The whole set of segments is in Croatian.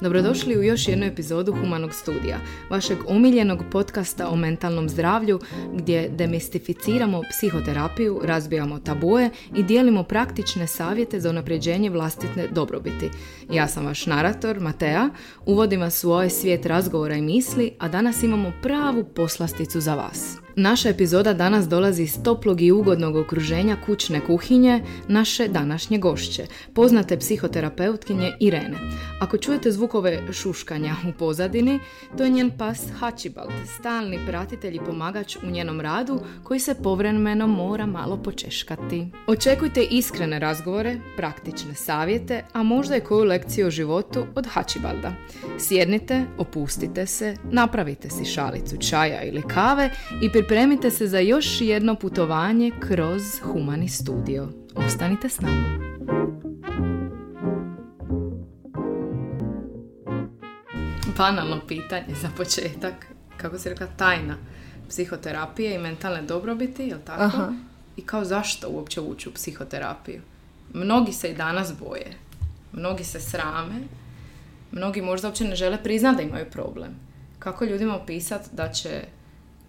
Dobrodošli u još jednu epizodu Humanog studija, vašeg omiljenog podcasta o mentalnom zdravlju gdje demistificiramo psihoterapiju, razbijamo tabuje i dijelimo praktične savjete za unapređenje vlastitne dobrobiti. Ja sam vaš narator, Matea, uvodim vas u ovaj svijet razgovora i misli, a danas imamo pravu poslasticu za vas. Naša epizoda danas dolazi iz toplog i ugodnog okruženja kućne kuhinje naše današnje gošće, poznate psihoterapeutkinje Irene. Ako čujete zvukove šuškanja u pozadini, to je njen pas Hačibald, stalni pratitelj i pomagač u njenom radu koji se povremeno mora malo počeškati. Očekujte iskrene razgovore, praktične savjete, a možda i koju lekciju o životu od Hačibalda. Sjednite, opustite se, napravite si šalicu čaja ili kave i pripremite se za još jedno putovanje kroz Humani studio. Ostanite s nama. Banalno pitanje za početak. Kako se rekla, tajna psihoterapije i mentalne dobrobiti, jel tako? Aha. I kao zašto uopće ući u psihoterapiju? Mnogi se i danas boje. Mnogi se srame. Mnogi možda uopće ne žele priznati da imaju problem. Kako ljudima opisati da će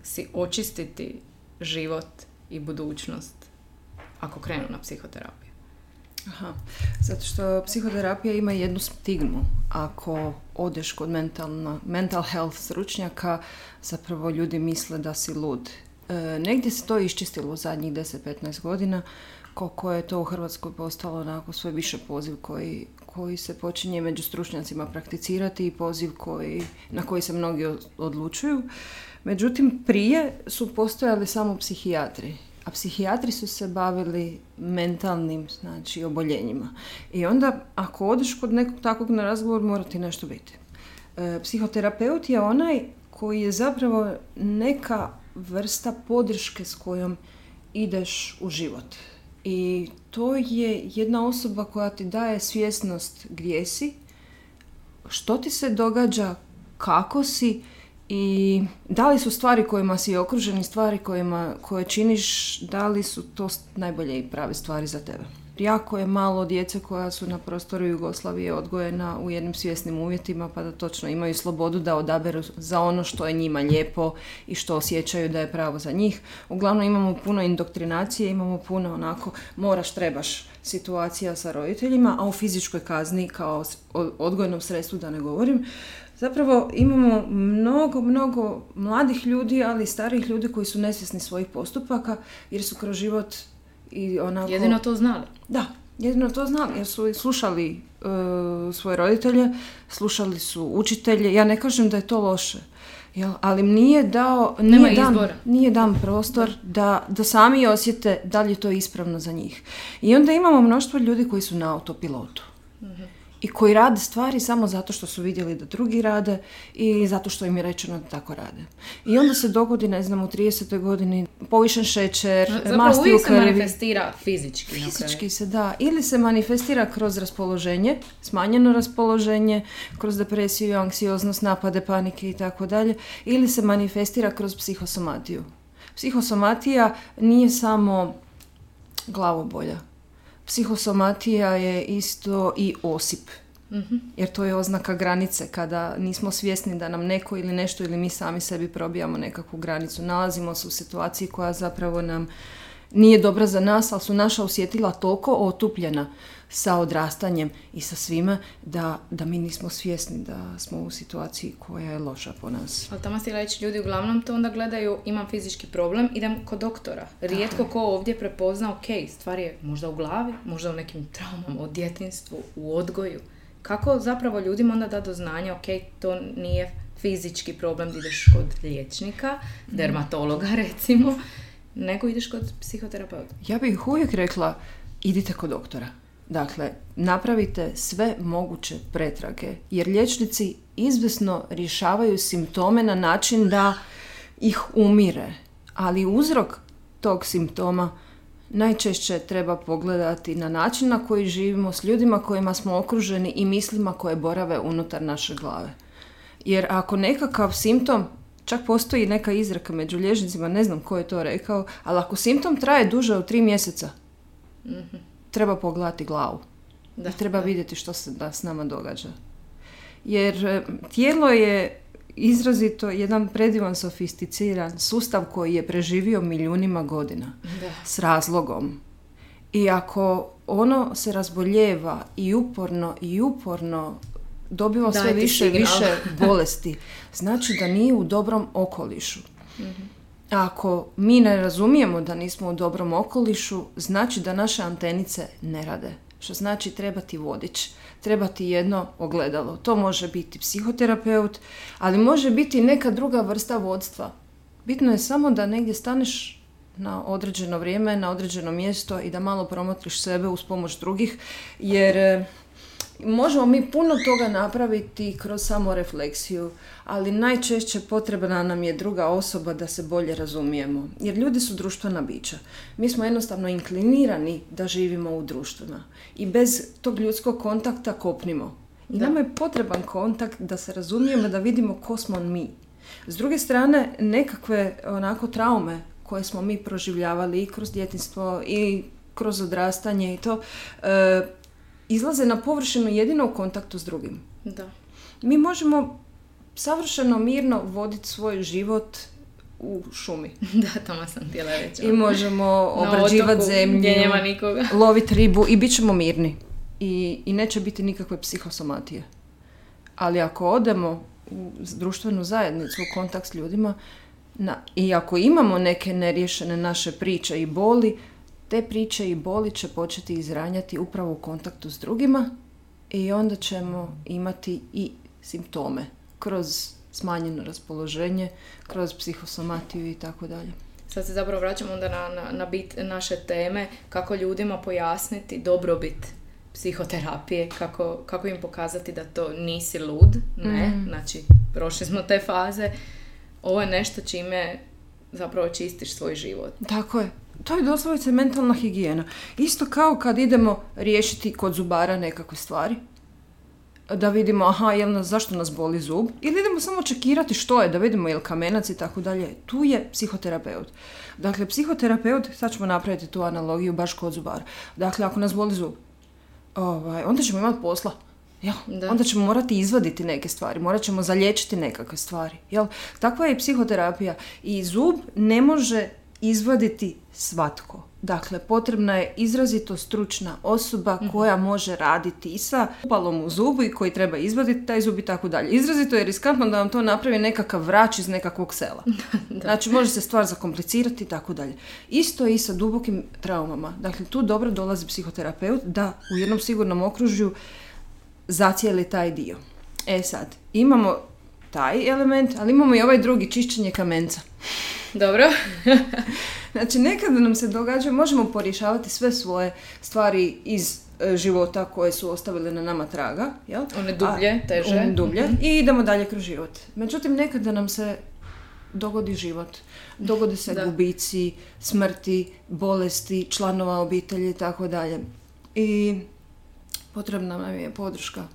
si očistiti život i budućnost ako krenu na psihoterapiju? Aha. Zato što psihoterapija ima jednu stigmu. Ako odeš kod mentalna, mental health stručnjaka, zapravo ljudi misle da si lud. E, negdje se to iščistilo u zadnjih 10-15 godina, koliko je to u Hrvatskoj postalo onako sve više poziv koji, koji se počinje među stručnjacima prakticirati i poziv koji, na koji se mnogi od- odlučuju. Međutim, prije su postojali samo psihijatri, a psihijatri su se bavili mentalnim znači, oboljenjima. I onda, ako odeš kod nekog takvog na razgovor, mora ti nešto biti. E, psihoterapeut je onaj koji je zapravo neka vrsta podrške s kojom ideš u život. I to je jedna osoba koja ti daje svjesnost gdje si, što ti se događa, kako si i da li su stvari kojima si okružen i stvari kojima, koje činiš, da li su to najbolje i prave stvari za tebe. Jako je malo djece koja su na prostoru Jugoslavije odgojena u jednim svjesnim uvjetima pa da točno imaju slobodu da odaberu za ono što je njima lijepo i što osjećaju da je pravo za njih. Uglavnom imamo puno indoktrinacije, imamo puno onako moraš, trebaš situacija sa roditeljima, a u fizičkoj kazni kao odgojnom sredstvu da ne govorim, Zapravo imamo mnogo, mnogo mladih ljudi, ali i starih ljudi koji su nesvjesni svojih postupaka jer su kroz život i onako... Jedino to znali. Da, jedino to znali jer su i slušali e, svoje roditelje, slušali su učitelje. Ja ne kažem da je to loše, jel? ali nije dao, Nema nije dan, izbora. nije dan prostor da, da sami osjete da li je to ispravno za njih. I onda imamo mnoštvo ljudi koji su na autopilotu. I koji rade stvari samo zato što su vidjeli da drugi rade i zato što im je rečeno da tako rade. I onda se dogodi, ne znam, u 30. godini povišen šećer, Zapravo masti u se manifestira fizički. Fizički se da. Ili se manifestira kroz raspoloženje, smanjeno raspoloženje, kroz depresiju, anksioznost, napade, panike i tako dalje. Ili se manifestira kroz psihosomatiju. Psihosomatija nije samo glavobolja. Psihosomatija je isto i osip. Jer to je oznaka granice kada nismo svjesni da nam neko ili nešto ili mi sami sebi probijamo nekakvu granicu. Nalazimo se u situaciji koja zapravo nam nije dobra za nas, ali su naša osjetila toliko otupljena sa odrastanjem i sa svime da, da mi nismo svjesni da smo u situaciji koja je loša po nas. Ali tamo si reći, ljudi uglavnom to onda gledaju, imam fizički problem, idem kod doktora. Rijetko ko ovdje prepozna, ok, stvar je možda u glavi, možda u nekim traumama, u djetinstvu, u odgoju. Kako zapravo ljudima onda da do znanja, ok, to nije fizički problem da ideš kod liječnika, dermatologa recimo, nego ideš kod psihoterapeuta. Ja bih uvijek rekla, idite kod doktora. Dakle, napravite sve moguće pretrage, jer liječnici izvesno rješavaju simptome na način da ih umire. Ali uzrok tog simptoma najčešće treba pogledati na način na koji živimo s ljudima kojima smo okruženi i mislima koje borave unutar naše glave. Jer ako nekakav simptom, čak postoji neka izreka među liječnicima, ne znam ko je to rekao, ali ako simptom traje duže od tri mjeseca, treba pogledati glavu. Da, I treba vidjeti što se da s nama događa. Jer e, tijelo je izrazito jedan predivan sofisticiran sustav koji je preživio milijunima godina Da. s razlogom. I ako ono se razboljeva i uporno i uporno dobiva sve više i više bolesti, znači da nije u dobrom okolišu. Mhm. Ako mi ne razumijemo da nismo u dobrom okolišu, znači da naše antenice ne rade. Što znači trebati vodič, trebati jedno ogledalo. To može biti psihoterapeut, ali može biti neka druga vrsta vodstva. Bitno je samo da negdje staneš na određeno vrijeme, na određeno mjesto i da malo promotriš sebe uz pomoć drugih, jer možemo mi puno toga napraviti kroz samorefleksiju, ali najčešće potrebna nam je druga osoba da se bolje razumijemo. Jer ljudi su društvena bića. Mi smo jednostavno inklinirani da živimo u društvima. I bez tog ljudskog kontakta kopnimo. I Da. nama je potreban kontakt da se razumijemo, da vidimo ko smo mi. S druge strane, nekakve onako traume koje smo mi proživljavali i kroz djetinstvo i kroz odrastanje i to, e, izlaze na površinu jedino u kontaktu s drugim. Da. Mi možemo savršeno mirno voditi svoj život u šumi. da, tamo sam htjela reći. I možemo Na obrađivati zemlju, Gdje nema nikoga. loviti ribu i bit ćemo mirni. I, I neće biti nikakve psihosomatije. Ali ako odemo u društvenu zajednicu, u kontakt s ljudima, na, i ako imamo neke neriješene naše priče i boli, te priče i boli će početi izranjati upravo u kontaktu s drugima i onda ćemo imati i simptome kroz smanjeno raspoloženje, kroz psihosomatiju i tako dalje. Sad se zapravo vraćamo onda na, na, na bit naše teme, kako ljudima pojasniti dobrobit psihoterapije, kako, kako im pokazati da to nisi lud, ne, znači prošli smo te faze, ovo je nešto čime zapravo čistiš svoj život. Tako je. To je doslovce mentalna higijena. Isto kao kad idemo riješiti kod zubara nekakve stvari. Da vidimo, aha, jel nas, zašto nas boli zub? Ili idemo samo čekirati što je, da vidimo jel kamenac i tako dalje. Tu je psihoterapeut. Dakle, psihoterapeut, sad ćemo napraviti tu analogiju baš kod zubara. Dakle, ako nas boli zub, ovaj, onda ćemo imati posla. Jel? Da. Onda ćemo morati izvaditi neke stvari, morat ćemo zaliječiti nekakve stvari. Jel? Takva je i psihoterapija. I zub ne može izvaditi svatko. Dakle, potrebna je izrazito stručna osoba koja može raditi i sa upalom u zubu i koji treba izvaditi taj zub i tako dalje. Izrazito je riskantno da vam to napravi nekakav vrač iz nekakvog sela. Znači, može se stvar zakomplicirati i tako dalje. Isto je i sa dubokim traumama. Dakle, tu dobro dolazi psihoterapeut da u jednom sigurnom okružju zacijeli taj dio. E sad, imamo taj element, ali imamo i ovaj drugi, čišćenje kamenca. Dobro? Znači, nekada nam se događa, možemo porješavati sve svoje stvari iz e, života koje su ostavile na nama traga, jel? One dublje, A, teže. one dublje i idemo dalje kroz život. Međutim, nekada nam se dogodi život. Dogode se Da. gubici, smrti, bolesti, članova obitelji i tako dalje. I potrebna nam je podrška.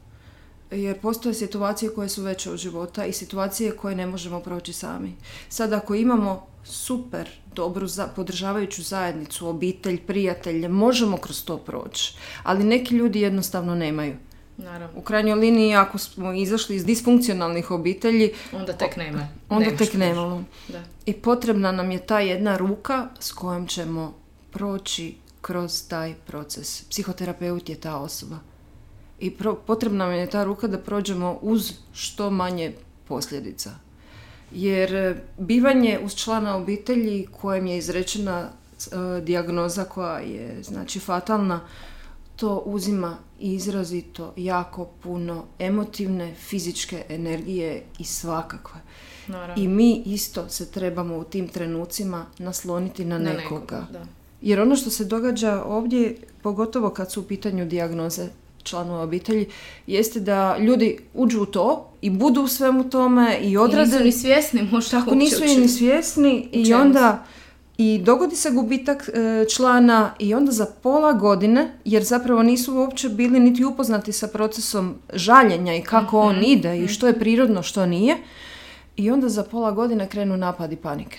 Jer postoje situacije koje su veće od života i situacije koje ne možemo proći sami. Sad ako imamo super dobru za, podržavajuću zajednicu, obitelj, prijatelje, možemo kroz to proći. Ali neki ljudi jednostavno nemaju. Naravno. U krajnjoj liniji, ako smo izašli iz disfunkcionalnih obitelji, Onda tek nema. onda Nemaš tek nemamo. Da. I potrebna nam je ta jedna ruka s kojom ćemo proći kroz taj proces. Psihoterapeut je ta osoba. I pro- potrebna nam je ta ruka da prođemo uz što manje posljedica. Jer e, bivanje uz člana obitelji kojem je izrečena e, dijagnoza koja je znači fatalna, to uzima izrazito jako puno emotivne, fizičke energije i svakakve. Naravno. I mi isto se trebamo u tim trenucima nasloniti na, Na nekoga. da. Jer ono što se događa ovdje, pogotovo kad su u pitanju dijagnoze članova obitelji, jeste da ljudi uđu u to i budu u svemu tome i I odrade... nisu ni svjesni možda Tako nisu i ni svjesni i čemu onda i dogodi se gubitak e, člana i onda za pola godine, jer zapravo nisu uopće bili niti upoznati sa procesom žaljenja i kako on Mhm, ide i što je prirodno, što nije. I onda za pola godine krenu napadi panike.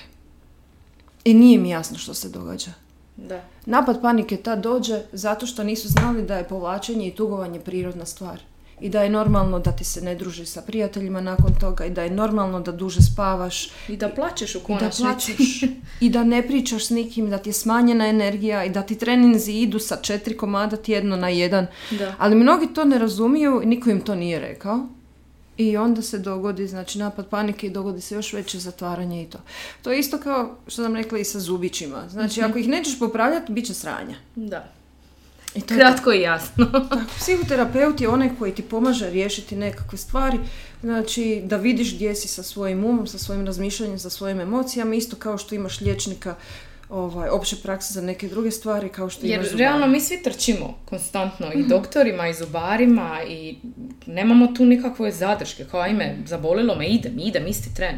I nije mi jasno što se događa. Da. Napad panike tad dođe zato što nisu znali da je povlačenje i tugovanje prirodna stvar. i da je normalno da ti se ne druži sa prijateljima nakon toga i da je normalno da duže spavaš I da plaćeš u i da konačnici. plaćaš i da ne pričaš s nikim, da ti je smanjena energija i da ti treninzi idu sa četiri komada tjedno na jedan. Da. Ali mnogi to ne razumiju i niko im to nije rekao. I onda se dogodi, znači, napad panike i dogodi se još veće zatvaranje i to. To je isto kao što sam rekla i sa zubićima. Znači, ako ih nećeš popravljati, bit će sranja. Da. I to je Kratko i jasno. tako. Psihoterapeut je onaj koji ti pomaže riješiti nekakve stvari, znači da vidiš gdje si sa svojim umom, sa svojim razmišljanjem, sa svojim emocijama, isto kao što imaš liječnika ovaj, opće prakse za neke druge stvari, kao što Jer realno mi svi trčimo konstantno i doktorima i zubarima i nemamo tu nikakve zadrške. Kao ajme, zabolilo me, idem, idem, isti tren.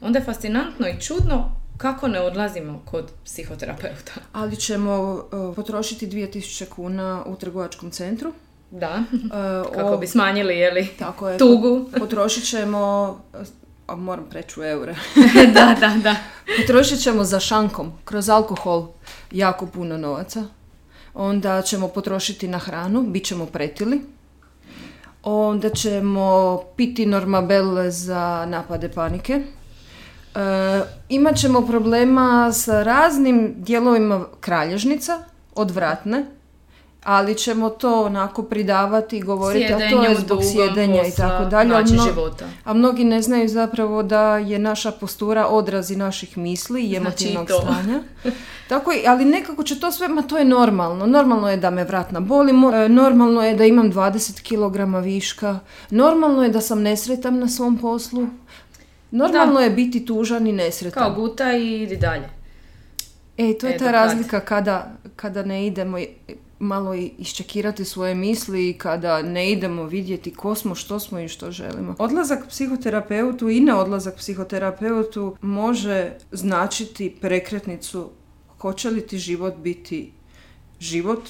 Onda je fascinantno i čudno kako ne odlazimo kod psihoterapeuta. Ali ćemo uh, potrošiti 2000 kuna u trgovačkom centru. Da, Uh, kako o- bi smanjili, jeli, Tako je. tugu. Potrošit ćemo, a moram preći u eure, da, da, da. potrošit ćemo za šankom, kroz alkohol, jako puno novaca. Onda ćemo potrošiti na hranu, bit ćemo pretili. Onda ćemo piti normabel za napade panike. E, imat ćemo problema sa raznim dijelovima kralježnica, odvratne, ali ćemo to onako pridavati i govoriti, a to je zbog sjedenja i posla, tako dalje. način mno- života. a mnogi ne znaju zapravo da je naša postura odrazi naših misli i Znači emotivnog i to. stanja. Tako ali nekako će to sve, ma to je normalno. Normalno je da me vratna boli, e, normalno je da imam 20 kg viška, normalno je da sam nesretan na svom poslu, normalno je biti tužan i nesretan. Kao guta i idi dalje. E, to je E, ta razlika kada, kada ne idemo i- malo i iščekirati svoje misli i kada ne idemo vidjeti ko smo, što smo i što želimo. Odlazak psihoterapeutu i ne odlazak psihoterapeutu može značiti prekretnicu hoće li ti život biti život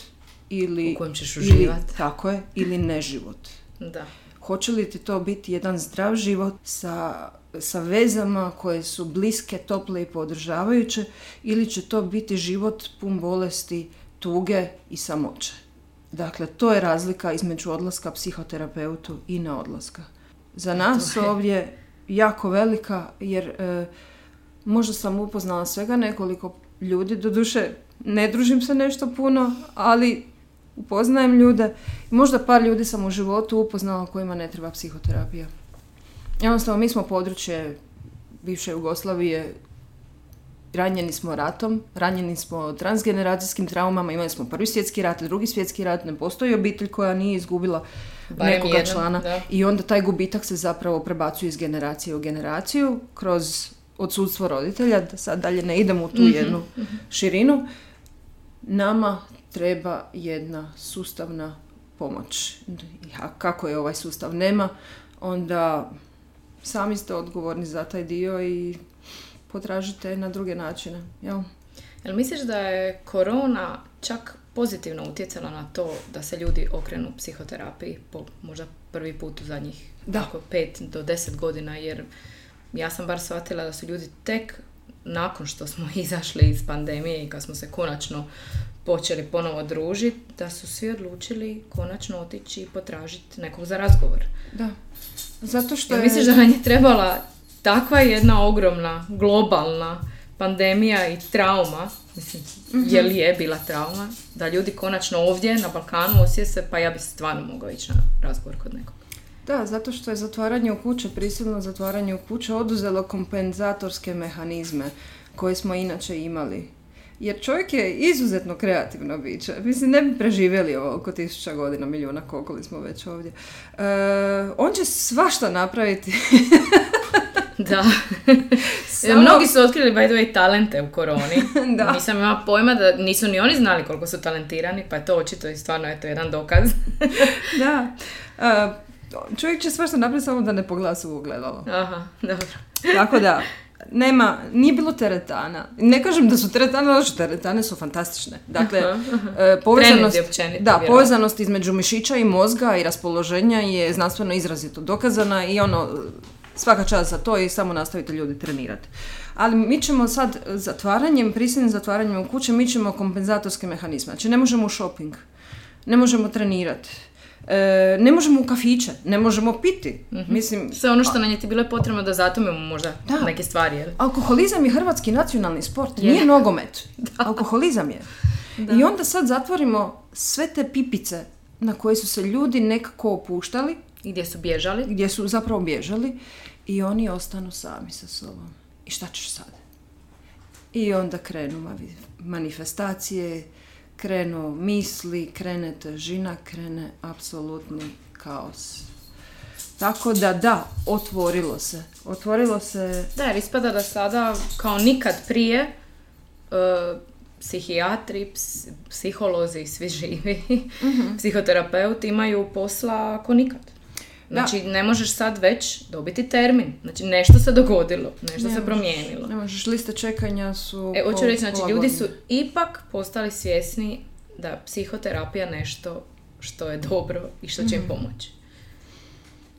ili... U kojem ćeš ili- uživat. Tako je, ili ne život. Da. Hoće li ti to biti jedan zdrav život sa, sa vezama koje su bliske, tople i podržavajuće ili će to biti život pun bolesti, tuge i samoće. Dakle, to je razlika između odlaska psihoterapeutu i ne odlaska. Za nas je. ovdje jako velika jer e, možda sam upoznala svega nekoliko ljudi, doduše ne družim se nešto puno, ali upoznajem ljude. Možda par ljudi sam u životu upoznala kojima ne treba psihoterapija. Jednostavno, mi smo područje bivše Jugoslavije, ranjeni smo ratom, ranjeni smo transgeneracijskim traumama, imali smo prvi svjetski rat, drugi svjetski rat, ne postoji obitelj koja nije izgubila Barem nekoga jednom, člana da. i onda taj gubitak se zapravo prebacuje iz generacije u generaciju kroz odsudstvo roditelja, da sad dalje ne idemo u tu jednu širinu. Nama treba jedna sustavna pomoć. A kako je ovaj sustav nema, onda sami ste odgovorni za taj dio i potražite na druge načine. Jel? Jel misliš da je korona čak pozitivno utjecala na to da se ljudi okrenu psihoterapiji po možda prvi put u zadnjih Da. tako, pet do deset godina jer ja sam bar shvatila da su ljudi tek nakon što smo izašli iz pandemije i kad smo se konačno počeli ponovo družiti, da su svi odlučili konačno otići i potražiti nekog za razgovor. Da. Zato što Jel je... misliš da nam je trebala takva jedna ogromna, globalna pandemija i trauma, mislim, je li je bila trauma, da ljudi konačno ovdje na Balkanu osjete se, pa ja bi stvarno mogao ići na razgovor kod nekog. Da, zato što je zatvaranje u kuće, prisilno zatvaranje u kuće oduzelo kompenzatorske mehanizme koje smo inače imali. Jer čovjek je izuzetno kreativno biće. Mislim, ne bi preživjeli ovo oko tisuća godina, milijuna, koliko li smo već ovdje. E, on će svašta napraviti. Da. Samo- Mnogi su otkrili, by the way, talente u koroni. Da. Nisam imala pojma da nisu ni oni znali koliko su talentirani, pa je to očito i stvarno eto jedan dokaz. da. E, čovjek će svašta napraviti samo da ne poglasa u ogledalo. Aha, dobro. Tako da, nema, nije bilo teretana. Ne kažem da su teretane loše, teretane su fantastične. Dakle, Aha, e, povezanost, općenito, da, vjerojatno. povezanost između mišića i mozga i raspoloženja je znanstveno izrazito dokazana i ono, svaka čast za to i samo nastavite ljudi trenirati. Ali mi ćemo sad zatvaranjem, prisilnim zatvaranjem u kuće, mi ćemo kompenzatorske mehanizme. Znači ne možemo u shopping, ne možemo trenirati. E, ne možemo u kafiće, ne možemo piti. Mislim, Sve ono što nam je ti bilo potrebno da zatomimo možda Da. neke stvari, jel? Alkoholizam je hrvatski nacionalni sport, Je. nije nogomet. Alkoholizam je. I onda sad zatvorimo sve te pipice na koje su se ljudi nekako opuštali, I gdje su bježali. gdje su zapravo bježali i oni ostanu sami sa sobom. I šta ćeš sad? I onda krenu manifestacije, krenu misli, krene težina, krene apsolutni kaos. Tako da da, otvorilo se. Otvorilo se Da, jer ispada da sada kao nikad prije e, psihijatri, ps- psiholozi, svi živi, psihoterapeuti imaju posla ako nikad. Znači, ne možeš sad već dobiti termin. Znači, nešto se dogodilo, nešto se promijenilo. Ne možeš, liste čekanja su... E, hoću reći, znači, ljudi su ipak postali svjesni da psihoterapija nešto što je dobro i što će im pomoći.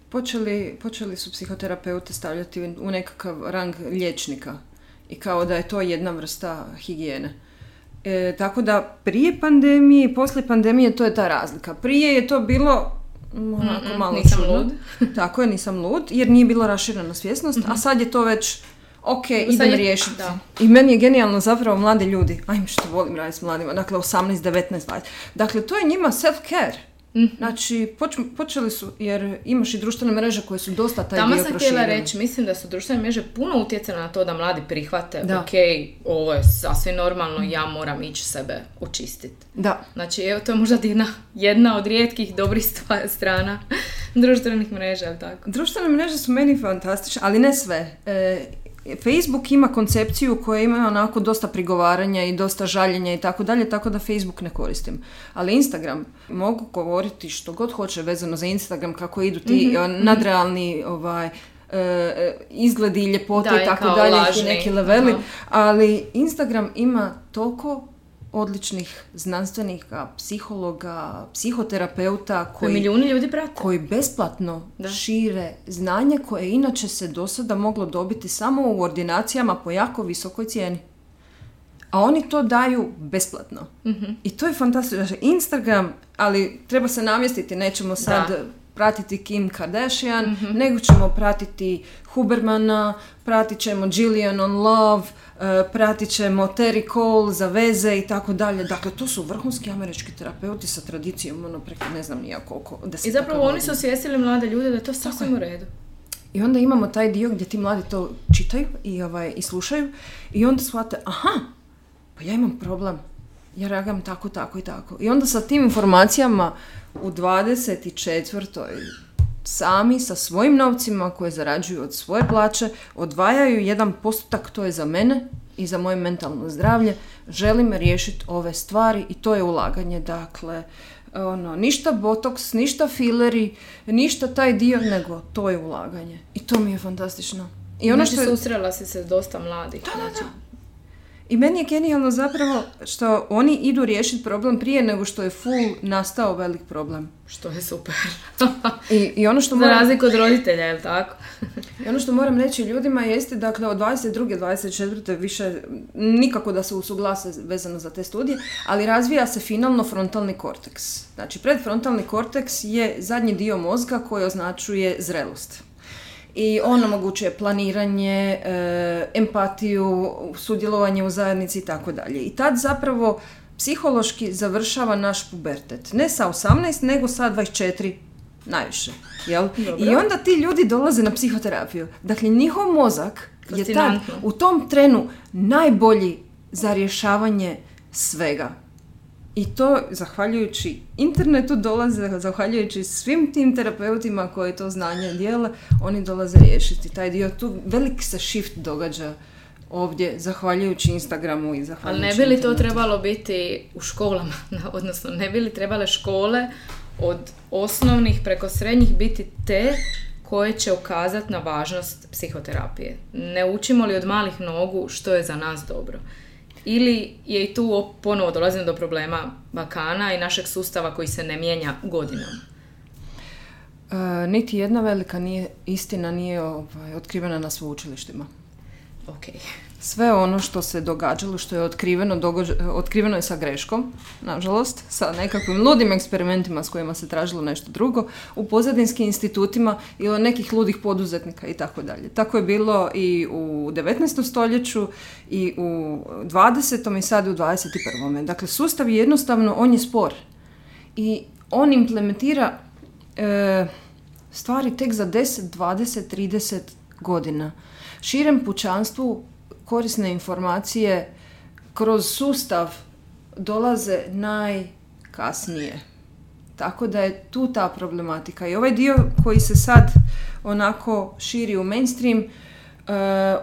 Počeli, počeli su psihoterapeute stavljati u nekakav rang liječnika i kao da je to jedna vrsta higijene. E, tako da prije pandemije i poslije pandemije to je ta razlika. Prije je to bilo onako malo nisam čudno. lud. Tako je, nisam lud, jer nije bila raširena svjesnost, a sad je to već ok, Sad idem je- riješiti. da. I meni je genijalno zapravo mladi ljudi, ajme što volim raditi s mladima, dakle 18, 19, 20. Dakle, to je njima self-care. Mhm. Znači, poč- počeli su, jer imaš i društvene mreže koje su dosta taj Tamo dio sam htjela reći, mislim da su društvene mreže puno utjecale na to da mladi prihvate, Da. ok, ovo je sasvim normalno, ja moram ići sebe očistiti. Da, Znači, evo, to je možda jedna, jedna od rijetkih dobrih stva- strana društvenih mreža, jel tako? društvene mreže su meni fantastične, ali ne sve. E, Facebook ima koncepciju koja ima onako dosta prigovaranja i dosta žaljenja i tako dalje, tako da Facebook ne koristim. Ali Instagram, mogu govoriti što god hoće vezano za Instagram, kako idu ti Mhm, e, nadrealni ovaj, e, e, izgledi i ljepote i tako dalje, neki leveli, aha. ali Instagram ima toliko odličnih znanstvenika, psihologa, psihoterapeuta Koji milijuni ljudi prate. koji besplatno Da. šire znanje koje inače se do sada moglo dobiti samo u ordinacijama po jako visokoj cijeni. A oni to daju besplatno. Mhm. I to je fantastično. Znači, Instagram, ali treba se namjestiti, nećemo sad Da. Pratiti Kim Kardashian, nego ćemo pratiti Hubermana, pratit ćemo Gillian on Love, eh, pratit ćemo Terry Cole za veze i tako dalje. Dakle, to su vrhunski američki terapeuti sa tradicijom, ono preko ne znam nija koliko. I zapravo oni su osvijestili mlade ljude da je to sasvim u redu. I onda imamo taj dio gdje ti mladi to čitaju i, ovaj, i slušaju i onda shvate, aha, pa ja imam problem. Ja reagam tako, tako i tako. I onda sa tim informacijama u 24. sami sa svojim novcima koje zarađuju od svoje plaće odvajaju jedan postotak, to je za mene i za moje mentalno zdravlje. Želim riješiti ove stvari i to je ulaganje. Dakle, ono, ništa botoks, ništa fileri, ništa taj dio, nego to je ulaganje. I to mi je fantastično. I ono znači, što je, susrela si se dosta mladih. znači, i meni je genijalno zapravo što oni idu riješiti problem prije nego što je full nastao velik problem. Što je super. I, i ono što Za moram, razliku od roditelja, jel tako? i ono što moram reći ljudima jeste dakle od 22. 24. više nikako da se usuglase vezano za te studije, ali razvija se finalno frontalni korteks. Znači predfrontalni korteks je zadnji dio mozga koji označuje zrelost. I on omogućuje planiranje, e, empatiju, sudjelovanje u zajednici i tako dalje. I tad zapravo psihološki završava naš pubertet. Ne sa 18, nego sa 24 najviše. Jel? Dobro. I onda ti ljudi dolaze na psihoterapiju. Dakle, njihov mozak je tad u tom trenu najbolji za rješavanje svega. I to, zahvaljujući internetu dolaze, zahvaljujući svim tim terapeutima koji to znanje dijele, oni dolaze riješiti taj dio. Tu velik se shift događa ovdje, zahvaljujući Instagramu i Ali zahvaljujući ne bi li to internetu. trebalo biti u školama, odnosno ne bi li trebale škole od osnovnih preko srednjih biti te koje će ukazati na važnost psihoterapije? Ne učimo li od malih nogu što je za nas dobro? Ili je i tu ponovo dolazimo do problema bakana i našeg sustava koji se ne mijenja godinama? E, niti jedna velika nije, istina nije ovaj, otkrivena na sveučilištima. ok. Sve ono što se događalo, što je otkriveno, događa- otkriveno je sa greškom, nažalost, sa nekakvim ludim eksperimentima s kojima se tražilo nešto drugo, u pozadinskim institutima ili nekih ludih poduzetnika i tako dalje. Tako je bilo i u 19. stoljeću i u 20. i sad u 21. Dakle, sustav je jednostavno, on je spor. I on implementira e, stvari tek za 10, 20, 30 godina. Širem pučanstvu korisne informacije kroz sustav dolaze najkasnije. Tako da je tu ta problematika. I ovaj dio koji se sad onako širi u mainstream, e,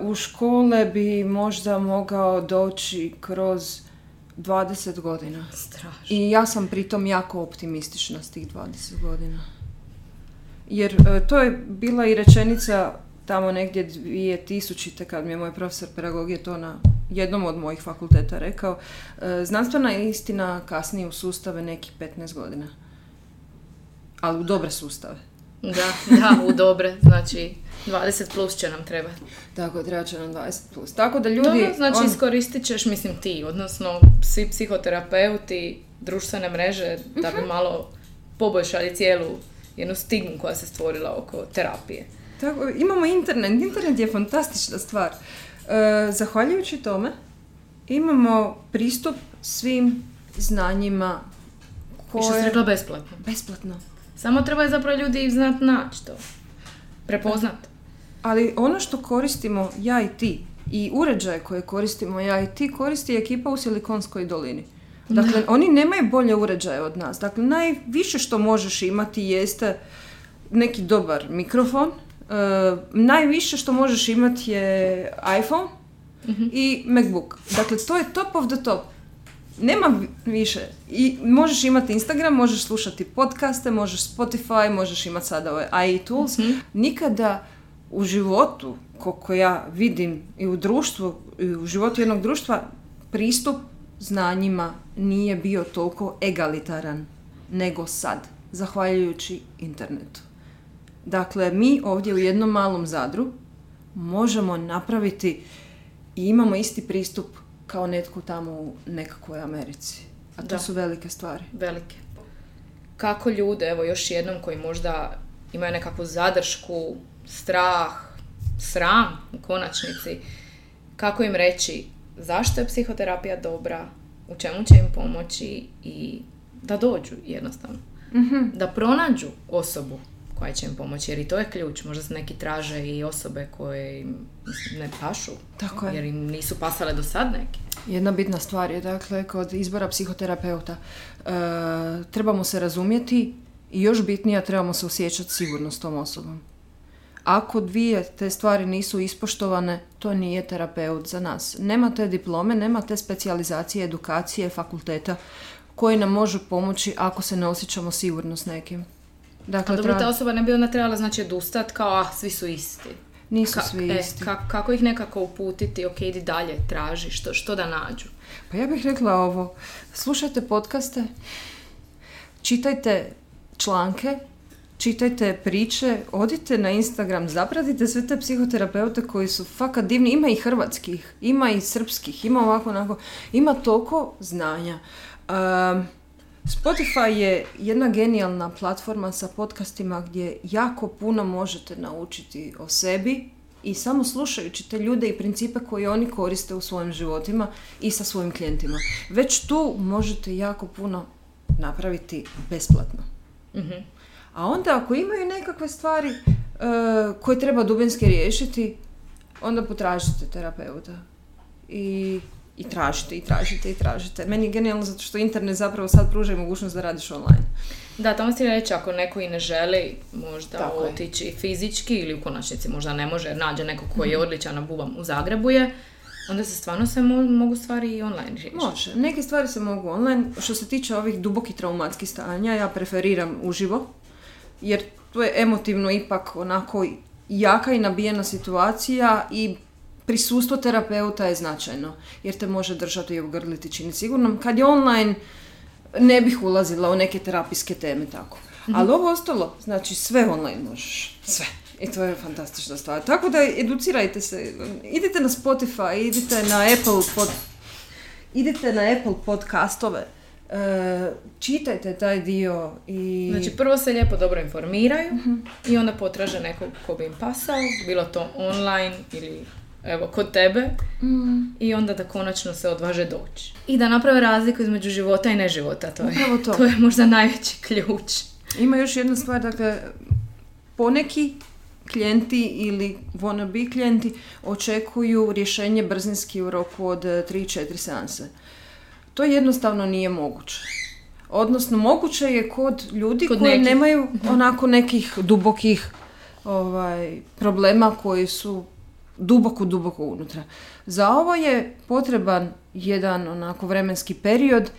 u škole bi možda mogao doći kroz 20 godina. Strašno. I ja sam pritom jako optimistična s tih 20 godina. Jer e, to je bila i rečenica tamo negdje 2000. kad mi je moj profesor pedagogije to na jednom od mojih fakulteta rekao. e, Znanstvena istina kasnije u sustave nekih 15 godina. Ali u dobre sustave. Da, da, u dobre, znači 20 plus će nam trebati. Tako, treba će nam 20 plus. Tako da ljudi... Dobro, znači on- iskoristit ćeš, mislim ti, odnosno svi psihoterapeuti, društvene mreže, da Mhm. bi malo poboljšali cijelu jednu stigmu koja se stvorila oko terapije. Tako, imamo internet. Internet je fantastična stvar. E, zahvaljujući tome imamo pristup svim znanjima I što si koje... rekla besplatno. Besplatno. Samo treba zapravo ljudi znat naći to. Prepoznat. Ali ono što koristimo ja i ti i uređaje koje koristimo ja i ti koristi ekipa u Silikonskoj dolini. Dakle, oni nemaju bolje uređaje od nas. Dakle, najviše što možeš imati jeste neki dobar mikrofon. Najviše što možeš imati je iPhone i MacBook. Dakle, to je top of the top. Nema vi- više. I možeš imati Instagram, možeš slušati podcaste, možeš Spotify, možeš imati sada ove AI tools. Nikada u životu, koliko ja vidim i u društvu, i u životu jednog društva, pristup znanjima nije bio toliko egalitaran nego sad, zahvaljujući internetu. Dakle, mi ovdje u jednom malom zadru možemo napraviti i imamo isti pristup kao netko tamo u nekakvoj Americi. A to Da. su velike stvari. velike. Kako ljude, evo još jednom, koji možda imaju nekakvu zadršku, strah, sram u konačnici, kako im reći zašto je psihoterapija dobra, u čemu će im pomoći i da dođu jednostavno. Da pronađu osobu koja će im pomoći, jer i to je ključ. Možda se neki traže i osobe koje im ne pašu, Tako je. jer im nisu pasale do sad neki. Jedna bitna stvar je, dakle, kod izbora psihoterapeuta e, trebamo se razumjeti i još bitnije trebamo se osjećati sigurno s tom osobom. Ako dvije te stvari nisu ispoštovane, to nije terapeut za nas. Nema te diplome, nema te specijalizacije, edukacije, fakulteta koji nam može pomoći ako se ne osjećamo sigurno s nekim. Dakle, A dobro, ta osoba ne bi onda trebala znači odustat kao, ah, svi su isti. nisu Ka- svi e, isti. ka- kako ih nekako uputiti, ok, idi dalje, traži, što, što da nađu. Pa ja bih rekla ovo, slušajte podcaste, čitajte članke, čitajte priče, odite na Instagram, zapratite sve te psihoterapeute koji su fakat divni, ima i hrvatskih, ima i srpskih, ima ovako onako, ima toliko znanja. Um, Spotify je jedna genijalna platforma sa podcastima gdje jako puno možete naučiti o sebi i samo slušajući te ljude i principe koje oni koriste u svojim životima i sa svojim klijentima. Već tu možete jako puno napraviti besplatno. A onda ako imaju nekakve stvari e, koje treba dubinski riješiti, onda potražite terapeuta. I, I tražite, i tražite, i tražite. Meni je genijalno zato što internet zapravo sad pruža i mogućnost da radiš online. Da, tamo si reći, ako neko i ne želi možda Tako je. otići fizički ili u konačnici možda ne može jer nađe nekog koji Mhm. je odličan na bubam u Zagrebu je, onda se stvarno sve mo- mogu stvari i online riješiti. Može. Neke stvari se mogu online. Što se tiče ovih dubokih traumatskih stanja, ja preferiram uživo. Jer to je emotivno ipak onako jaka i nabijena situacija i prisustvo terapeuta je značajno. Jer te može držati i ugrliti čini sigurno. Kad je online, ne bih ulazila u neke terapijske teme tako. Ali ovo ostalo, znači sve online možeš. Sve. I to je fantastična stvar. Tako da educirajte se. Idite na Spotify, idite na Apple pod... Idite na Apple podcastove. E, čitajte taj dio i... Znači prvo se lijepo dobro informiraju i onda potraže nekog ko bi im pasao, bilo to online ili evo kod tebe i onda da konačno se odvaže doći. I da naprave razliku između života i neživota, to je, to. to je možda najveći ključ. Ima još jedna stvar, dakle, poneki klijenti ili wannabe klijenti očekuju rješenje brzinski u roku od 3-4 seanse. To jednostavno nije moguće. Odnosno, moguće je kod ljudi Kod koji nekih. nemaju onako nekih dubokih ovaj, problema koji su duboko, duboko unutra. Za ovo je potreban jedan onako vremenski period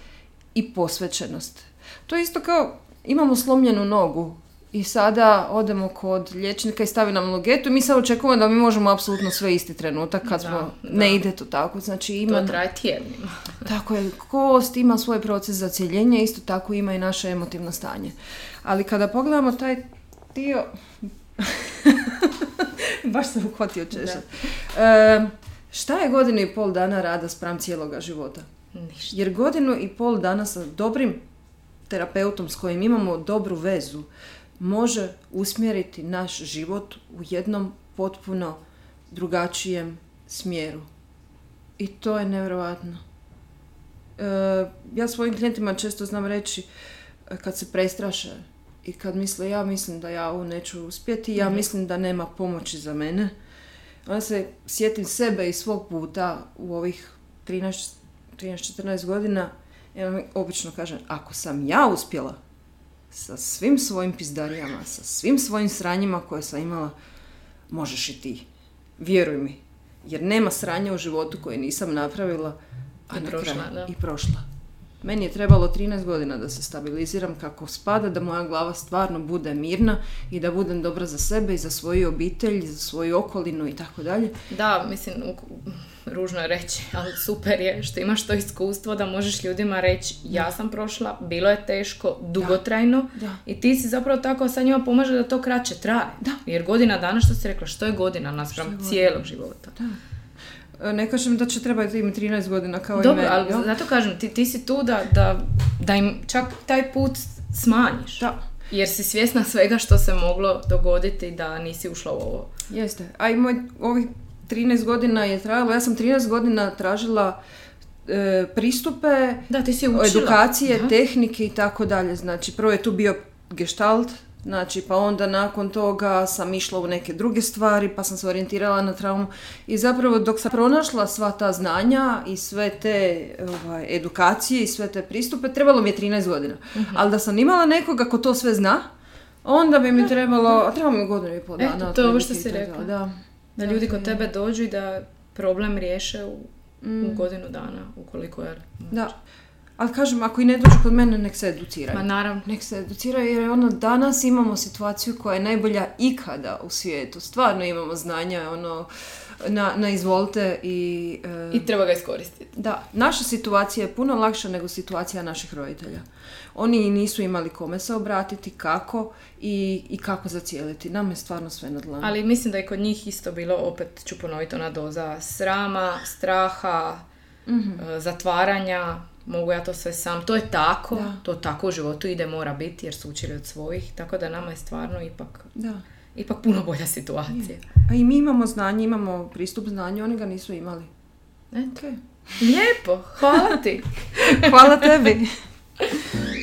i posvećenost. To je isto kao imamo slomljenu nogu i sada odemo kod liječnika i stavi nam logetu i mi sad očekujemo da mi možemo apsolutno sve isti trenutak kad Da, smo, da. ne ide to tako. Znači ima, To traje tjednima. tako je, kost ima svoj proces za cijeljenje, isto tako ima i naše emotivno stanje. Ali kada pogledamo taj dio... Baš sam uhvatio češat. E, šta je godinu i pol dana rada spram cijeloga života? Ništa. Jer godinu i pol dana sa dobrim terapeutom s kojim imamo dobru vezu može usmjeriti naš život u jednom potpuno drugačijem smjeru. I to je nevjerojatno. E, ja svojim klijentima često znam reći kad se prestraše i kad misle ja mislim da ja ovo neću uspjeti, ja mislim da nema pomoći za mene. Onda se sjetim sebe i svog puta u ovih 13 13-14 godina, ja vam obično kažem, ako sam ja uspjela sa svim svojim pizdarijama, sa svim svojim sranjima koje sam imala, možeš i ti. Vjeruj mi. Jer nema sranja u životu koje nisam napravila, a I na prošla, kraju da. i prošla. Meni je trebalo 13 godina da se stabiliziram kako spada, da moja glava stvarno bude mirna i da budem dobra za sebe i za svoju obitelj, za svoju okolinu i tako dalje. Da, mislim, ružno je reći, ali super je što imaš to iskustvo da možeš ljudima reći ja sam prošla, bilo je teško, dugotrajno Da. i ti si zapravo tako sad njima pomaže da to kraće traje. Da. Jer godina dana, što si rekla, što je godina naspram cijelog života? E, Ne kažem da će trebati im 13 godina kao i Dobro, meni, ali jel? zato kažem, ti, ti si tu da, da, da im čak taj put smanjiš. Da. Jer si svjesna svega što se moglo dogoditi da nisi ušla u ovo. Jeste. A i moj, ovih 13 godina je trajalo, ja sam 13 godina tražila e, pristupe, Da, ti si učila. edukacije, Da. tehnike i tako dalje. Znači, prvo je tu bio gestalt, znači, pa onda nakon toga sam išla u neke druge stvari, pa sam se orijentirala na traumu. I zapravo dok sam pronašla sva ta znanja i sve te ovaj, edukacije i sve te pristupe, trebalo mi je 13 godina. Mhm. Ali da sam imala nekoga ko to sve zna, onda bi mi trebalo, a trebalo mi godinu i pol Eto, dana. to je ovo što si rekla. Da. Da ljudi kod tebe dođu i da problem riješe u, u godinu dana, ukoliko je... Da. Ali kažem, ako i ne dođu kod mene, nek se educiraju. Ma naravno. Nek se educiraju jer ono, danas imamo situaciju koja je najbolja ikada u svijetu. Stvarno imamo znanja, ono, na, na izvolite i... e, I treba ga iskoristiti. Da, naša situacija je puno lakša nego situacija naših roditelja. Oni nisu imali kome se obratiti, kako i, i kako zacijeliti. Nam je stvarno sve na dlanu. Ali mislim da je kod njih isto bilo, opet ću ponoviti, ona doza srama, straha, e, zatvaranja, mogu ja to sve sam. To je tako, Da. to tako u životu ide, mora biti jer su učili od svojih, tako da nama je stvarno ipak, Da. ipak puno bolja situacija. A i mi imamo znanje, imamo pristup znanju, oni ga nisu imali. Eto. Okay. Lijepo, hvala ti. Hvala tebi.